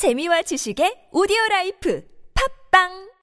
재미와 지식의 오디오 라이프. 팝빵!